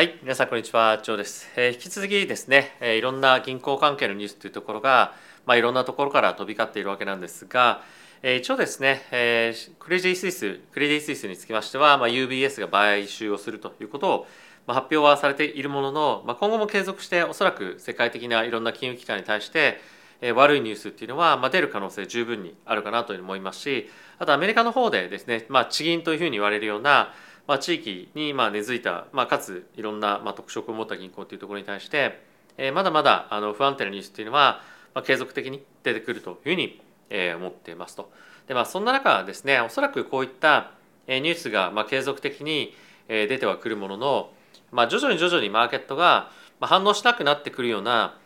はい、皆さんこんにちは、ジョーです。えー引き続きですね、えーいろんな銀行関係のニュースというところが、まあ、いろんなところから飛び交っているわけなんですが、えー一応ですね、えークレディ・スイス、クレディ・スイスにつきましては、まあ、UBS が買収をするということを、まあ、発表はされているものの、まあ、今後も継続しておそらく世界的ないろんな金融機関に対して、えー悪いニュースっていうのは、まあ、出る可能性十分にあるかなと思いますしあとアメリカの方でですね、まあ、地銀というふうに言われるような、まあ、地域にまあ根付いた、まあ、かついろんなまあ特色を持った銀行というところに対して、えーまだまだあの不安定なニュースっていうのは、まあ、継続的に出てくるというふうに、えー思っていますと。でまあ、そんな中ですねおそらくこういったニュースがまあ継続的に出てはくるものの、まあ、徐々に徐々にマーケットが反応しなくなってくるような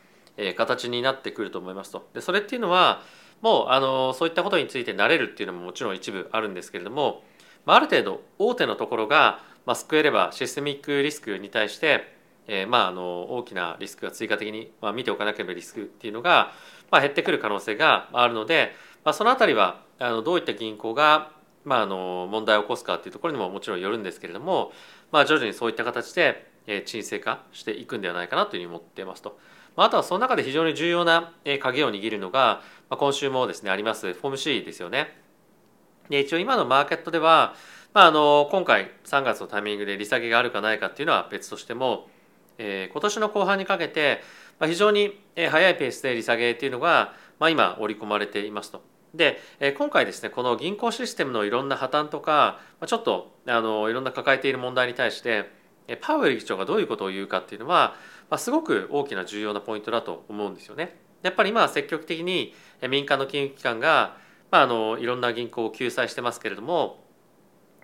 形になってくると思いますと。でそれっていうのはもうあのそういったことについて慣れるっていうのももちろん一部あるんですけれども、まあ、ある程度大手のところが、まあ、救えればシステミックリスクに対して、えーまあ、あの大きなリスクが追加的に、まあ、見ておかなければリスクっていうのが、まあ、減ってくる可能性があるので、まあ、そのあたりはあのどういった銀行が、まあ、あの問題を起こすかっていうところにももちろんよるんですけれども、まあ、徐々にそういった形で沈静化していくんではないかなというふうに思っていますと。あ、とはその中で非常に重要な鍵を握るのが、今週もですねありますフォーム C ですよね。で一応今のマーケットでは、まあ、あの今回3月のタイミングで利下げがあるかないかっていうのは別としても、えー今年の後半にかけて、まあ、非常にえー速いペースで利下げっていうのが、まあ、今織り込まれていますと。でえー今回ですねこの銀行システムのいろんな破綻とか、まあ、ちょっとあのいろんな抱えている問題に対してパウエル議長がどういうことを言うかっていうのは、まあ、すごく大きな重要なポイントだと思うんですよね。やっぱり今は積極的に民間の金融機関が、まあ、あのいろんな銀行を救済してますけれども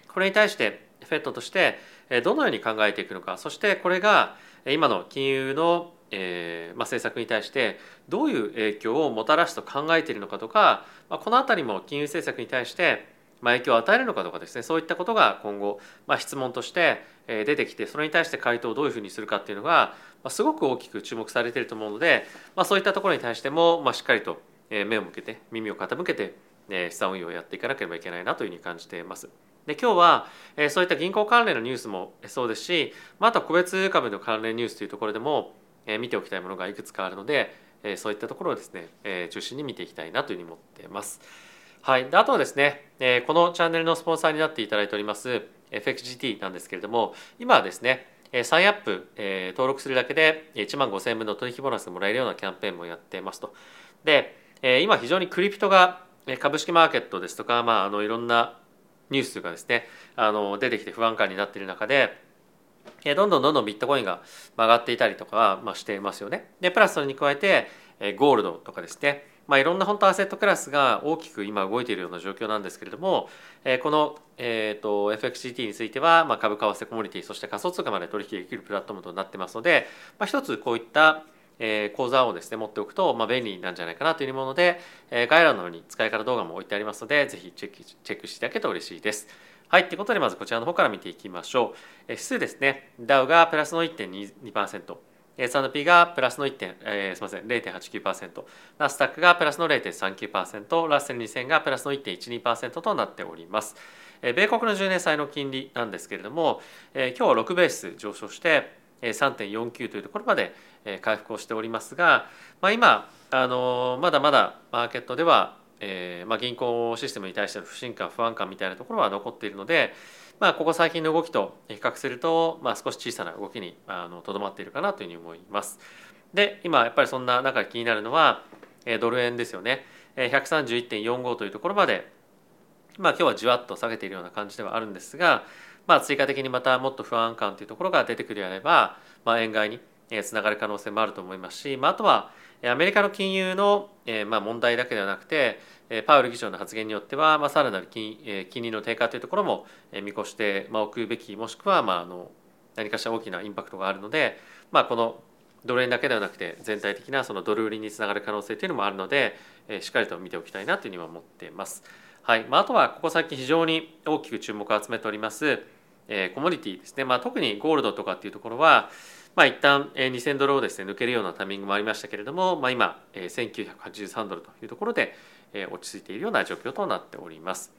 これに対してフェットとしてどのように考えていくのかそしてこれが今の金融のえーまあ、政策に対してどういう影響をもたらすと考えているのかとか、まあ、この辺りも金融政策に対してまあ影響を与えるのかとかですねそういったことが今後、まあ、質問として出てきてそれに対して回答をどういうふうにするかっていうのが、まあ、すごく大きく注目されていると思うので、まあ、そういったところに対しても、まあ、しっかりと目を向けて耳を傾けて資産運用をやっていかなければいけないなというふうに感じています。で今日は、えそういった銀行関連のニュースもそうですし、まあ、あとは個別株の関連ニュースというところでも、え見ておきたいものがいくつかあるので、えそういったところをですね、え中心に見ていきたいなというふうに思っています。はい、であとはですね、えこのチャンネルのスポンサーになっていただいております FXGT なんですけれども今はですねサインアップ、え登録するだけで1万5000円分の取引ボーナスがもらえるようなキャンペーンもやってますと。で、え今非常にクリプトが株式マーケットですとか、まあ、あのいろんなニュースがですねあの出てきて不安感になっている中でどんどんどんどんビットコインが上がっていたりとか、まあ、していますよね。でプラスそれに加えてゴールドとかですね、まあ、いろんな本当アセットクラスが大きく今動いているような状況なんですけれども、この、えー、と FXGT については、まあ、株為替コモディティそして仮想通貨まで取引できるプラットフォームとなってますので、まあ、一つこういったえー講座をですね持っておくと、まあ、便利なんじゃないかなというもので、えー概要欄の方に使い方動画も置いてありますのでぜひチェックチェックしていただけると嬉しいです。はい、ということでまずこちらの方から見ていきましょう。えー指数ですね、ダウがプラスの1.22%、S&P がプラスの1点、えー、すみません、0.89%、ナスダックがプラスの0.39%、ラッセル2000がプラスの1.12%となっております。えー米国の10年債の金利なんですけれども、えー今日は6ベース上昇して、3.49というところまでえ回復をしておりますが、まあ、今、あのまだまだマーケットでは、えーまあ、銀行システムに対しての不信感不安感みたいなところは残っているので、まあ、ここ最近の動きと比較すると、まあ、少し小さな動きにとどまっているかなというふうに思います。で今やっぱりそんな中で気になるのは、えードル円ですよね。えー131.45というところまで、まあ、今日はじわっと下げているような感じではあるんですが、まあ、追加的にまたもっと不安感というところが出てくるようであれば、まあ、円買いにつながる可能性もあると思いますし、まあ、あとはアメリカの金融のえまあ問題だけではなくてえパウエル議長の発言によっては、まあ、さらなる金え金利の低下というところも見越してまあおくべきもしくはまああの何かしら大きなインパクトがあるので、まあ、このドル円だけではなくて全体的なそのドル売りにつながる可能性というのもあるので、えしっかりと見ておきたいなというふうには思っています。はいまあ、あとはここ最近非常に大きく注目を集めております、えーコモディティですね、まあ、特にゴールドとかっていうところは、まあ、一旦え2000ドルをですね抜けるようなタイミングもありましたけれども、まあ、今1983ドルというところでえ落ち着いているような状況となっております。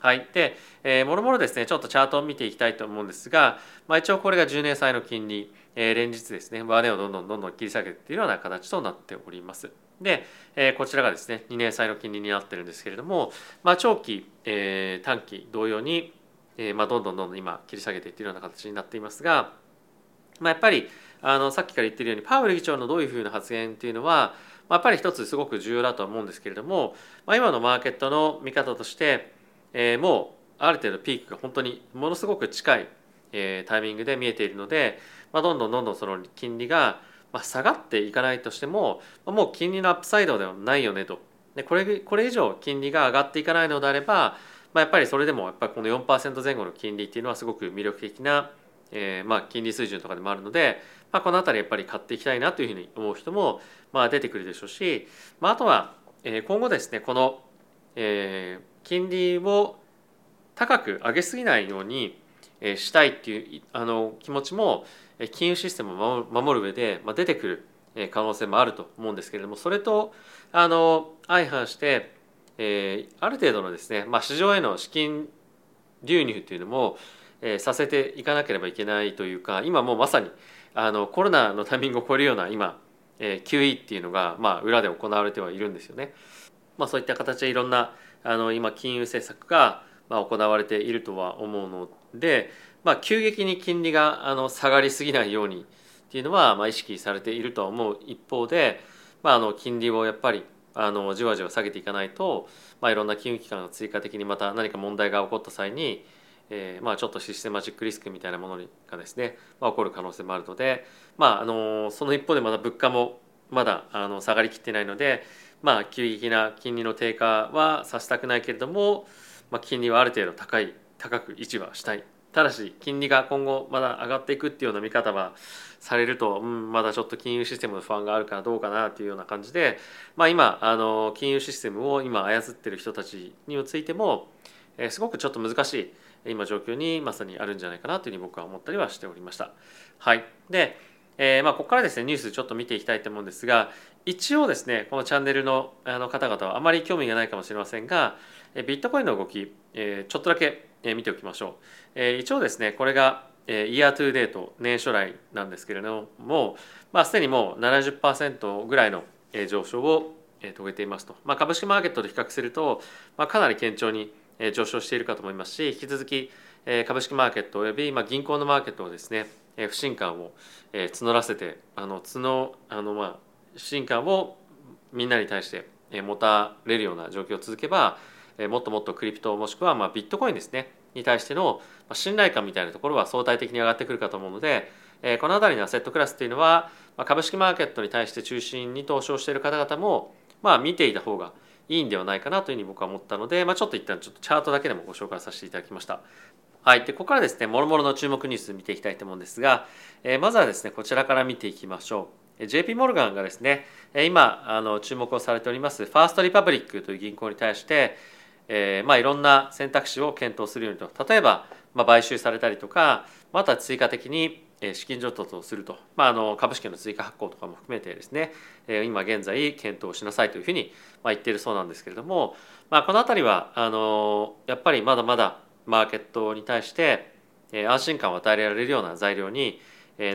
はい、で、えー、もろもろですねちょっとチャートを見ていきたいと思うんですが、まあ、一応これが10年債の金利、えー、連日ですね上値をどんどんどんどん切り下げているような形となっております。で、えー、こちらがですね2年債の金利になってるんですけれども、まあ、長期、えー、短期同様に、えーまあ、どんどんどんどん今切り下げていっているような形になっていますが、まあ、やっぱりあのさっきから言ってるようにパウエル議長のどういうふうな発言っていうのは、まあ、やっぱり一つすごく重要だと思うんですけれども、まあ、今のマーケットの見方として、えー、もうある程度ピークが本当にものすごく近い、えー、タイミングで見えているので、まあ、どんどんどんどんその金利が下がっていかないとしてももう金利のアップサイドではないよねと。でこれこれ以上金利が上がっていかないのであれば、まあ、やっぱりそれでもやっぱりこの4%前後の金利っていうのはすごく魅力的な、えー、まあ金利水準とかでもあるので、まあ、この辺りやっぱり買っていきたいなというふうに思う人もまあ出てくるでしょうし、まあ、あとは今後ですねこの、えー、金利を高く上げすぎないようにしたいっていうあの気持ちも金融システムを守る上で出てくる可能性もあると思うんですけれどもそれとあの相反して、えー、ある程度のですね、まあ、市場への資金流入っていうのも、えー、させていかなければいけないというか今もうまさにあのコロナのタイミングを超えるような今、えー、QE っていうのが、まあ、裏で行われてはいるんですよね。まあ、そういった形でいろんなあの今金融政策がまあ、行われているとは思うので、まあ、急激に金利があの下がりすぎないようにっていうのはまあ意識されているとは思う一方で、まあ、あの金利をやっぱりあのじわじわ下げていかないと、まあ、いろんな金融機関が追加的にまた何か問題が起こった際に、えー、まあちょっとシステマチックリスクみたいなものがですね、まあ、起こる可能性もあるので、まあ、あのその一方でまだ物価もまだあの下がりきってないので、まあ、急激な金利の低下はさせたくないけれども、まあ、金利はある程度高い高く維持はしたい。ただし金利が今後まだ上がっていくっていうような見方はされると、うん、まだちょっと金融システムの不安があるからどうかなっていうような感じで、まあ、今あの金融システムを今操ってる人たちについても、えー、すごくちょっと難しい今状況にまさにあるんじゃないかなというふうに僕は思ったりはしておりました。はい、で、えー、まあここからですねニュースちょっと見ていきたいと思うんですが一応ですねこのチャンネルのあの方々はあまり興味がないかもしれませんがビットコインの動き、えちょっとだけ見ておきましょう。え一応ですね、これがイヤートゥーデート年初来なんですけれども、まあ、すでにもう70%ぐらいの上昇を遂げていますと、まあ、株式マーケットと比較すると、まあ、かなり堅調に上昇しているかと思いますし引き続き株式マーケットおよび銀行のマーケットをですね不信感を募らせてあの募あのまあ不信感をみんなに対して持たれるような状況を続けばもっともっとクリプトもしくはまあビットコインですねに対しての信頼感みたいなところは相対的に上がってくるかと思うのでこの辺りのアセットクラスっていうのは株式マーケットに対して中心に投資をしている方々もまあ見ていた方がいいんではないかなというふうに僕は思ったので、まあ、ちょっと一旦ちょっとチャートだけでもご紹介させていただきました。はい、でここからですねもろもろの注目ニュース見ていきたいと思うんですが、えー、まずはですねこちらから見ていきましょう。JP モルガンがですね今あの注目をされておりますファーストリパブリックという銀行に対してえーまあ、いろんな選択肢を検討するようにと例えば、まあ、買収されたりとかまた追加的に資金譲渡とすると、まあ、あの株式の追加発行とかも含めてですね。今現在検討しなさいというふうに言っているそうなんですけれども、まあ、この辺りはあのやっぱりまだまだマーケットに対して安心感を与えられるような材料に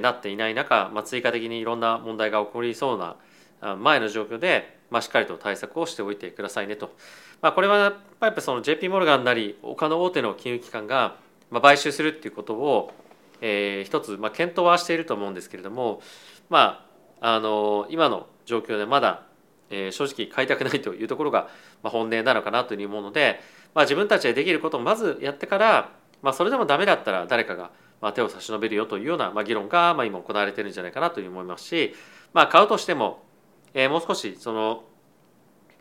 なっていない中、まあ、追加的にいろんな問題が起こりそうな前の状況で、まあ、しっかりと対策をしておいてくださいねと。まあ、これはやっぱその JP モルガンなり他の大手の金融機関が買収するっていうことを、えー、一つまあ検討はしていると思うんですけれども、まあ、あの今の状況でまだ、えー、正直買いたくないというところが、まあ、本音なのかなというふうに思うので、まあ、自分たちでできることをまずやってから、まあ、それでもダメだったら誰かがまあ手を差し伸べるよというようなまあ議論がまあ今行われてるんじゃないかなというふうに思いますし、まあ、買うとしても、えー、もう少しその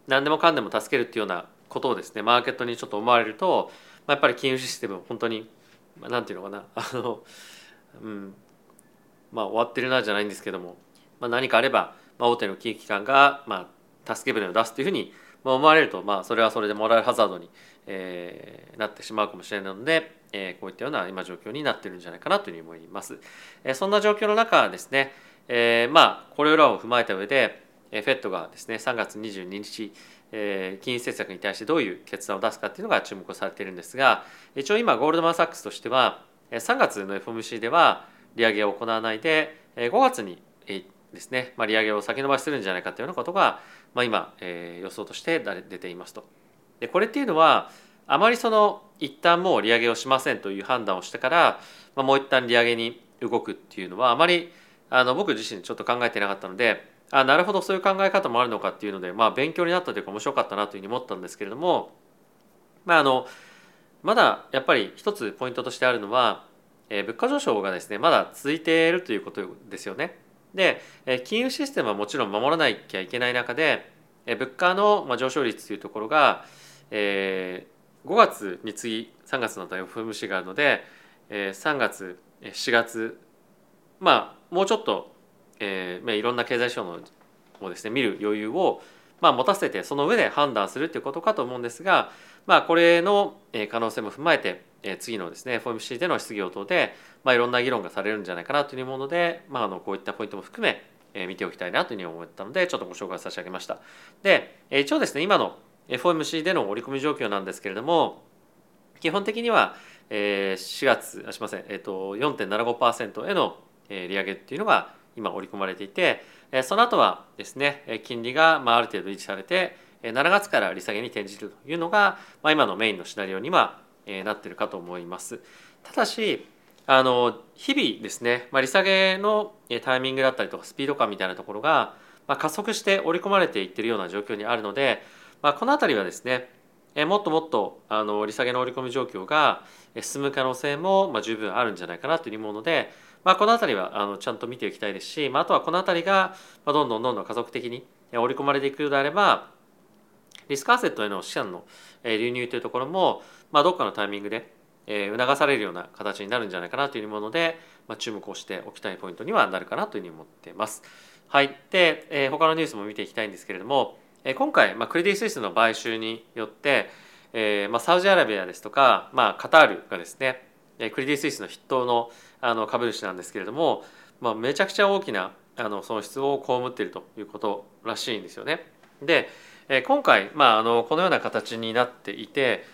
何でもかんでも助けるっていうようなことをですねマーケットにちょっと思われると、まあ、やっぱり金融システム本当に何て言うのかな。あの、うん。まあ、終わってるなじゃないんですけども、まあ、何かあれば、まあ、大手の金融機関が、まあ、助け舟を出すというふうに思われると、まあ、それはそれでモラルハザードに、えー、なってしまうかもしれないので、えー、こういったような今状況になってるんじゃないかなというふうに思います。えー、そんな状況の中ですね、えー、まあこれらを踏まえた上で FED がですね3月22日えー、金融政策に対してどういう決断を出すかっていうのが注目されているんですが一応今ゴールドマン・サックスとしては3月の FOMC では利上げを行わないで5月にですね、まあ、利上げを先延ばしするんじゃないかというようなことが、まあ、今、えー、予想として出ていますと。でこれっていうのはあまりその一旦もう利上げをしませんという判断をしてから、まあ、もう一旦利上げに動くっていうのはあまりあの僕自身ちょっと考えてなかったのであなるほどそういう考え方もあるのかっていうので、まあ、勉強になったというか面白かったなというふうに思ったんですけれども、まあ、あのまだやっぱり一つポイントとしてあるのは、えー、物価上昇がですねまだ続いているということですよね。でえ金融システムはもちろん守らなきゃいけない中でえ物価の上昇率というところが、えー、5月に次3月の FOMC があるので3月4月まあもうちょっと、えー、いろんな経済指標のをですね見る余裕を、まあ、持たせてその上で判断するということかと思うんですが、まあ、これの可能性も踏まえて次のですね FOMC での質疑応答で、まあ、いろんな議論がされるんじゃないかなというもので、まあ、あのこういったポイントも含めえ見ておきたいなというふうに思ったのでちょっとご紹介差し上げました。で一応ですね今の FOMC での織り込み状況なんですけれども基本的には4月あすみません、えー、と4.75%への利上げっていうのが今織り込まれていてその後はですね金利がまあある程度維持されて7月から利下げに転じるというのが、まあ、今のメインのシナリオにはなっているかと思います。ただしあの日々ですね、まあ、利下げのタイミングだったりとかスピード感みたいなところが、まあ、加速して織り込まれていってるような状況にあるので、まあ、この辺りはですねもっともっとあの利下げの織り込み状況が進む可能性もまあ十分あるんじゃないかなという思うので、まあ、この辺りはあのちゃんと見ていきたいですし、まあ、あとはこの辺りがどんどんどんどん加速的に織り込まれていくのであればリスクアセットへの資産の流入というところも、まあ、どっかのタイミングで促されるような形になるんじゃないかなというもので、まあ、注目をしておきたいポイントにはなるかなというふうに思っています。はい、で、えー、他のニュースも見ていきたいんですけれども、えー、今回、まあ、クレディ・スイスの買収によって、えーまあ、サウジアラビアですとか、まあ、カタールがですねクレディ・スイスの筆頭のあの株主なんですけれども、まあ、めちゃくちゃ大きなあの損失を被っているということらしいんですよね。で、え今回、まあ、あのこのような形になっていて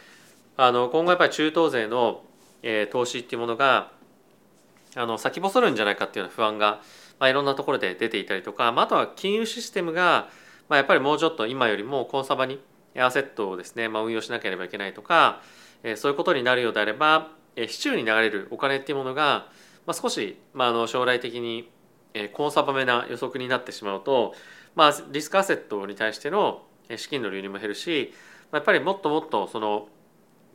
あの今後やっぱり中東勢の、えー、投資っていうものがあの先細るんじゃないかっていうような不安が、まあ、いろんなところで出ていたりとか、まあ、あとは金融システムが、まあ、やっぱりもうちょっと今よりもコンサバにアセットをですね、まあ、運用しなければいけないとか、えー、そういうことになるようであれば、えー、市中に流れるお金っていうものが、まあ、少し、まあ、あの将来的に、えー、コンサバめな予測になってしまうと、まあ、リスクアセットに対しての資金の流入も減るしやっぱりもっともっとその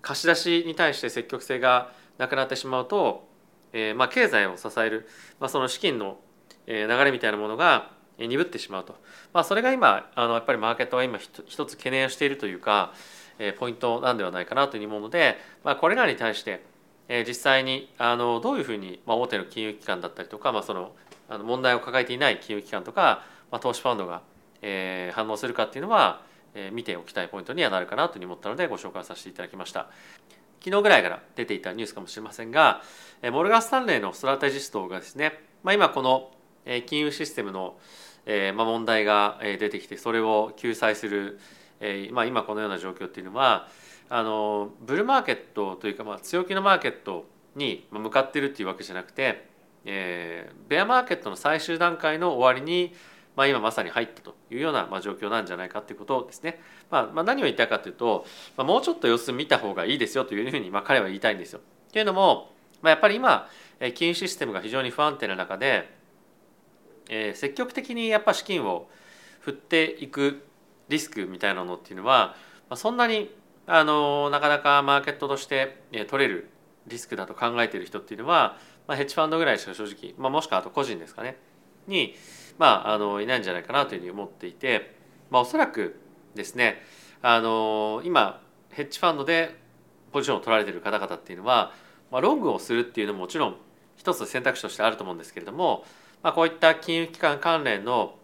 貸し出しに対して積極性がなくなってしまうと、えー、まあ経済を支える、まあ、その資金の流れみたいなものが鈍ってしまうと、まあ、それが今あのやっぱりマーケットは今一つ懸念しているというか、えー、ポイントなんではないかなというふうに思うので、まあ、これらに対して、えー、実際にあのどういうふうに、まあ、大手の金融機関だったりとか、まあ、そのあの問題を抱えていない金融機関とか、まあ、投資ファンドが、えー、反応するかっていうのはえ見ておきたいポイントにはなるかなというふうに思ったのでご紹介させていただきました。昨日ぐらいから出ていたニュースかもしれませんがえモルガン・スタンレーのストラテジストがですね、まあ、今このえ金融システムのえまあ問題が出てきてそれを救済するえまあ、今このような状況っていうのはあのブルーマーケットというか、まあ、強気のマーケットに向かってるっていうわけじゃなくて、えー、ベアマーケットの最終段階の終わりにまあ、今まさに入ったというようなまあ状況なんじゃないかということですね。まあ、まあ何を言いたいかというと、まあ、もうちょっと様子見た方がいいですよというふうにまあ彼は言いたいんですよ。というのも、まあ、やっぱり今金融システムが非常に不安定な中で、えー、積極的にやっぱ資金を振っていくリスクみたいなのっていうのは、まあ、そんなにあのなかなかマーケットとして取れるリスクだと考えている人っていうのは、まあ、ヘッジファンドぐらいしか正直、まあ、もしくはあと個人ですかね。にまあ、あのいないんじゃないかなというふうに思っていて、まあ、おそらくですねあの今ヘッジファンドでポジションを取られてる方々っていうのは、まあ、ロングをするっていうのももちろん一つ選択肢としてあると思うんですけれども、まあ、こういった金融機関関連の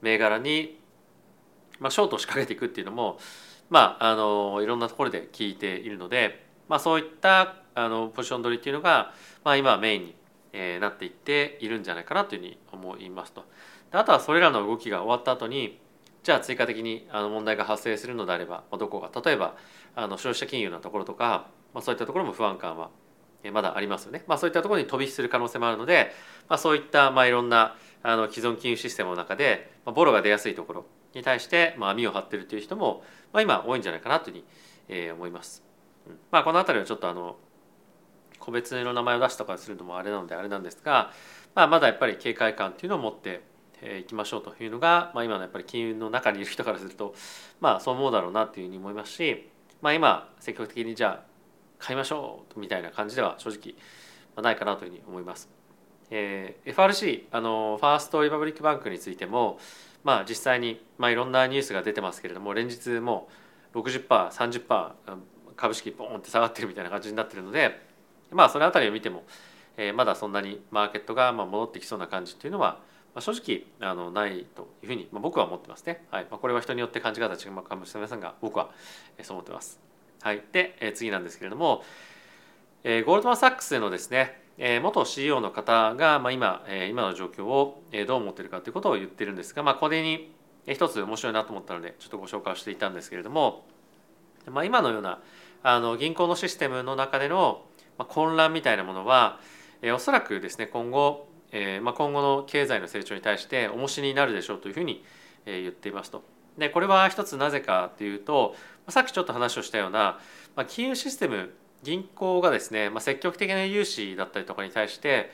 銘柄に、まあ、ショートを仕掛けていくっていうのも、まあ、あのいろんなところで聞いているので、まあ、そういったあのポジション取りっていうのが、まあ、今はメインに、えー、なっていっているんじゃないかなというふうに思いますと。あとはそれらの動きが終わった後にじゃあ追加的にあの問題が発生するのであれば、ま、どこが？例えばあの消費者金融のところとか、まあ、そういったところも不安感はまだありますよね、まあ、そういったところに飛び火する可能性もあるので、まあ、そういったまあいろんなあの既存金融システムの中で、ま、ボロが出やすいところに対してまあ網を張ってるという人も、まあ、今多いんじゃないかなというふうに、えー、思います。まあ、この辺りはちょっとあの個別の名前を出すとかするのもあれなのであれなんですが、まあ、まだやっぱり警戒感っていうのを持っていきましょうというのが、まあ、今のやっぱり金融の中にいる人からすると、まあ、そう思うだろうなっていうふうに思いますし、まあ、今積極的にじゃあ買いましょうみたいな感じでは正直ないかなというふうに思います。えー、FRC あのファーストリパブリックバンクについても、まあ、実際に、まあ、いろんなニュースが出てますけれども連日もう 60%30% 株式ボーンって下がってるみたいな感じになってるのでまあその辺りを見ても、えー、まだそんなにマーケットがまあ戻ってきそうな感じっていうのは、まあ、正直あのないというふうに、まあ、僕は思ってますね。はいまあ、これは人によって感じ方違うかもしれませんが僕はそう思ってます。はい、で、えー、次なんですけれども、えー、ゴールドマン・サックスのですね、え、元 CEO の方が、まあ、今、え、今の状況をどう思ってるかということを言ってるんですが、まあ、これに一つ面白いなと思ったのでちょっとご紹介していたんですけれども、まあ、今のようなあの銀行のシステムの中での混乱みたいなものは、え、おそらくですね今後、えまあ、今後の経済の成長に対して重しになるでしょうというふうに、え、言っていますと。でこれは一つなぜかというとさっきちょっと話をしたような、まあ、金融システム銀行がですね、まあ、積極的な融資だったりとかに対して、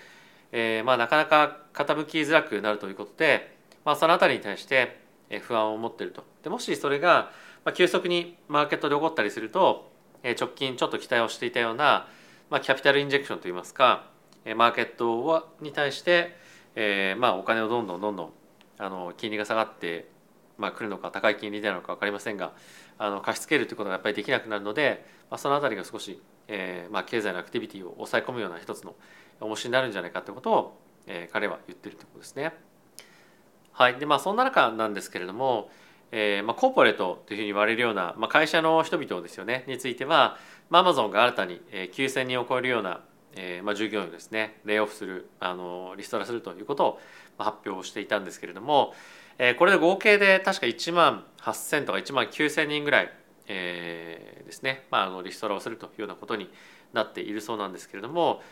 えーまあ、なかなか傾きづらくなるということで、まあ、その辺りに対して不安を持っていると。でもしそれが急速にマーケットで起こったりすると直近ちょっと期待をしていたような、まあ、キャピタルインジェクションといいますかマーケットに対して、えーまあ、お金をどんどんどんどんあの金利が下がってまあ、来るのか高い金利なのか分かりませんがあの貸し付けるということがやっぱりできなくなるので、まあ、その辺りが少し、えーまあ、経済のアクティビティを抑え込むような一つの重しになるんじゃないかということを、えー、彼は言ってるということですね。はいでまあ、そんな中なんですけれども、えーまあ、コーポレートというふうに言われるような、まあ、会社の人々ですよねについては、まあ、アマゾンが新たに9,000人を超えるような、えーまあ、従業員をですねレイオフするあのリストラするということを発表していたんですけれども、えー、これで合計で確か1万8,000とか1万9,000人ぐらい、えー、ですね、まあ、あのリストラをするというようなことになっているそうなんですけれども、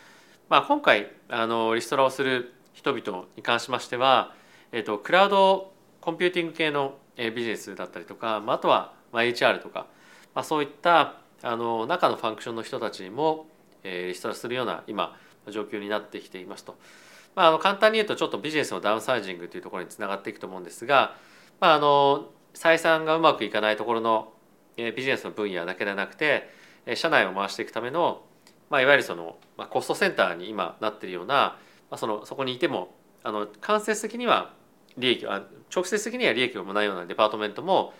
まあ、今回あのリストラをする人々に関しましては、えーと、クラウドコンピューティング系のビジネスだったりとか、まあ、あとは HR とか、まあ、そういったあの中のファンクションの人たちにも、えー、リストラするような今状況になってきていますと。まあ、あの簡単に言うとちょっとビジネスのダウンサイジングというところにつながっていくと思うんですが、まあ、あの採算がうまくいかないところのビジネスの分野だけではなくて社内を回していくための、まあ、いわゆるその、まあ、コストセンターに今なってるような、まあ、そのそこにいてもあの間接的には利益あ直接的には利益をもないようなデパートメントも、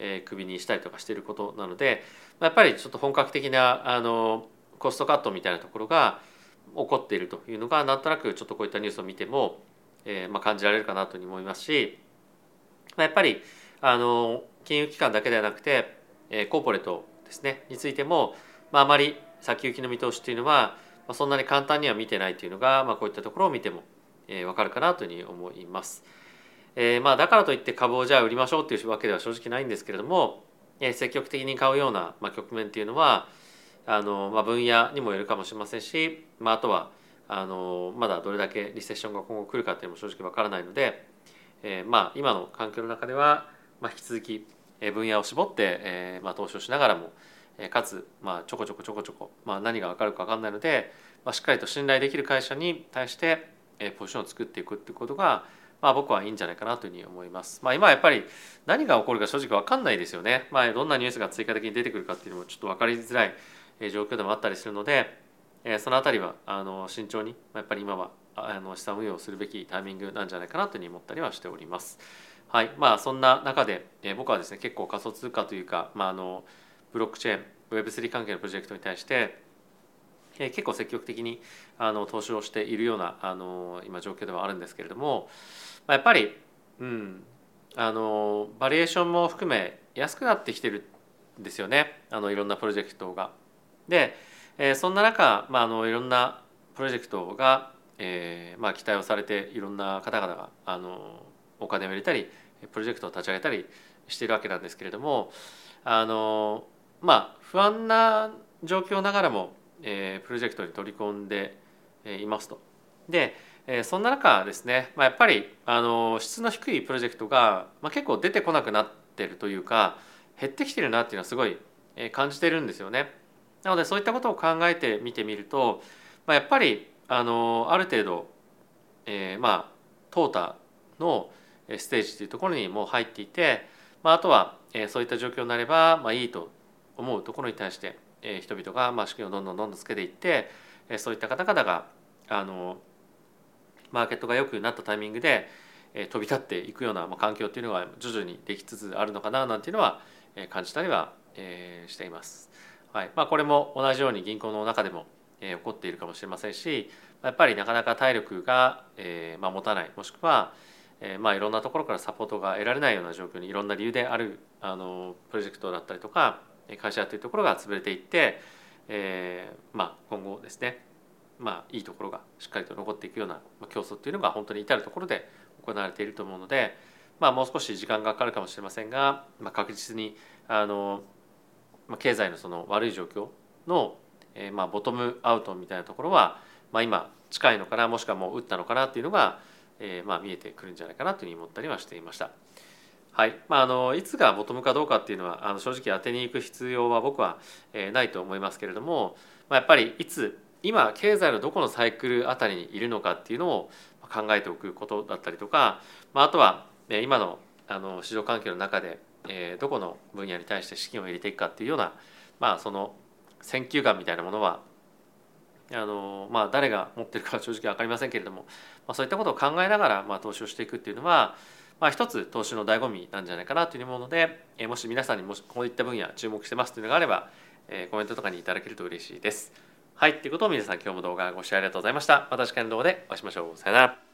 えー、クビにしたりとかしていることなので、まあ、やっぱりちょっと本格的なあのコストカットみたいなところが起こっているというのがなんとなくちょっとこういったニュースを見ても、えーまあ、感じられるかなというふうに思いますし、まあ、やっぱりあの金融機関だけではなくて、えー、コーポレートですねについても、まあ、あまり先行きの見通しというのは、まあ、そんなに簡単には見てないというのが、まあ、こういったところを見ても、えー、分かるかなというふうに思います。えーまあ、だからといって株をじゃあ売りましょうというわけでは正直ないんですけれども、えー、積極的に買うような、まあ、局面っていうのは、あの、まあ、分野にもよるかもしれませんし、まあ、あとはあのまだどれだけリセッションが今後来るかっていうのも正直わからないので、えー、まあ今の環境の中では、まあ、引き続き分野を絞って、えーまあ、投資をしながらもかつ、まあ、ちょこちょこちょこちょこ、まあ、何が分かるか分かんないので、まあ、しっかりと信頼できる会社に対してポジションを作っていくっていうことが、まあ、僕はいいんじゃないかなというふうに思います。まあ、今はやっぱり何が起こるか正直分かんないですよね。まあ、どんなニュースが追加的に出てくるかっていうのもちょっと分かりづらい状況でもあったりするので、その辺りはあの慎重にやっぱり今はあの資産運用するべきタイミングなんじゃないかなというふうに思ったりはしております。はいまあ、そんな中で、僕はですね結構仮想通貨というか、まあ、あのブロックチェーン Web3 関係のプロジェクトに対して、結構積極的にあの投資をしているようなあの今状況ではあるんですけれども、まあ、やっぱり、うん、あのバリエーションも含め安くなってきてるんですよねあのいろんなプロジェクトが。で、えー、そんな中、まあ、あのいろんなプロジェクトが、えーまあ、期待をされていろんな方々があのお金を入れたりプロジェクトを立ち上げたりしているわけなんですけれどもあのまあ不安な状況ながらも、えー、プロジェクトに取り込んでいますと。でえそんな中ですね、まあ、やっぱりあの質の低いプロジェクトが、まあ、結構出てこなくなってるというか減ってきてるなっていうのはすごい感じてるんですよね。なのでそういったことを考えてみてみると、まあ、やっぱりあのある程度、えー、まあ淘汰のステージというところにもう入っていて、まあ、あとは、えー、そういった状況になれば、まあ、いいと思うところに対して、えー、人々が、まあ、資金をどんどんどんどんつけていって、えー、そういった方々があのマーケットが良くなったタイミングで、えー、飛び立っていくような、まあ、環境っていうのが徐々にできつつあるのかななんていうのは、えー、感じたりは、えー、しています。はい。まあ、これも同じように銀行の中でも、えー、起こっているかもしれませんしやっぱりなかなか体力が、えーまあ、持たないもしくは、えーまあ、いろんなところからサポートが得られないような状況にいろんな理由であるあのプロジェクトだったりとか会社というところが潰れていって、えーまあ、今後ですねまあ、いいところがしっかりと残っていくような競争っていうのが本当に至るところで行われていると思うので、まあ、もう少し時間がかかるかもしれませんが、まあ、確実にあの、まあ、経済のその悪い状況の、えー、まあボトムアウトみたいなところは、まあ、今近いのかなもしくはもう打ったのかなっていうのが、えー、まあ見えてくるんじゃないかなというふうに思ったりはしていました。はいまあ、あのいつがボトムかどうかっていうのはあの正直当てに行く必要は僕は、えー、ないと思いますけれども、まあ、やっぱりいつ今経済のどこのサイクルあたりにいるのかっていうのを考えておくことだったりとか、まあ、あとは今のあの市場環境の中で、え、どこの分野に対して資金を入れていくかっていうような、まあ、その選球眼みたいなものはあの、まあ、誰が持ってるかは正直分かりませんけれども、まあ、そういったことを考えながら、まあ、投資をしていくっていうのは、まあ、一つ投資の醍醐味なんじゃないかなという思うので、え、もし皆さんにもしこういった分野注目してますというのがあれば、え、コメントとかにいただけると嬉しいです。はい、ということを皆さん今日も動画ご視聴ありがとうございました。また次回の動画でお会いしましょう。さよなら。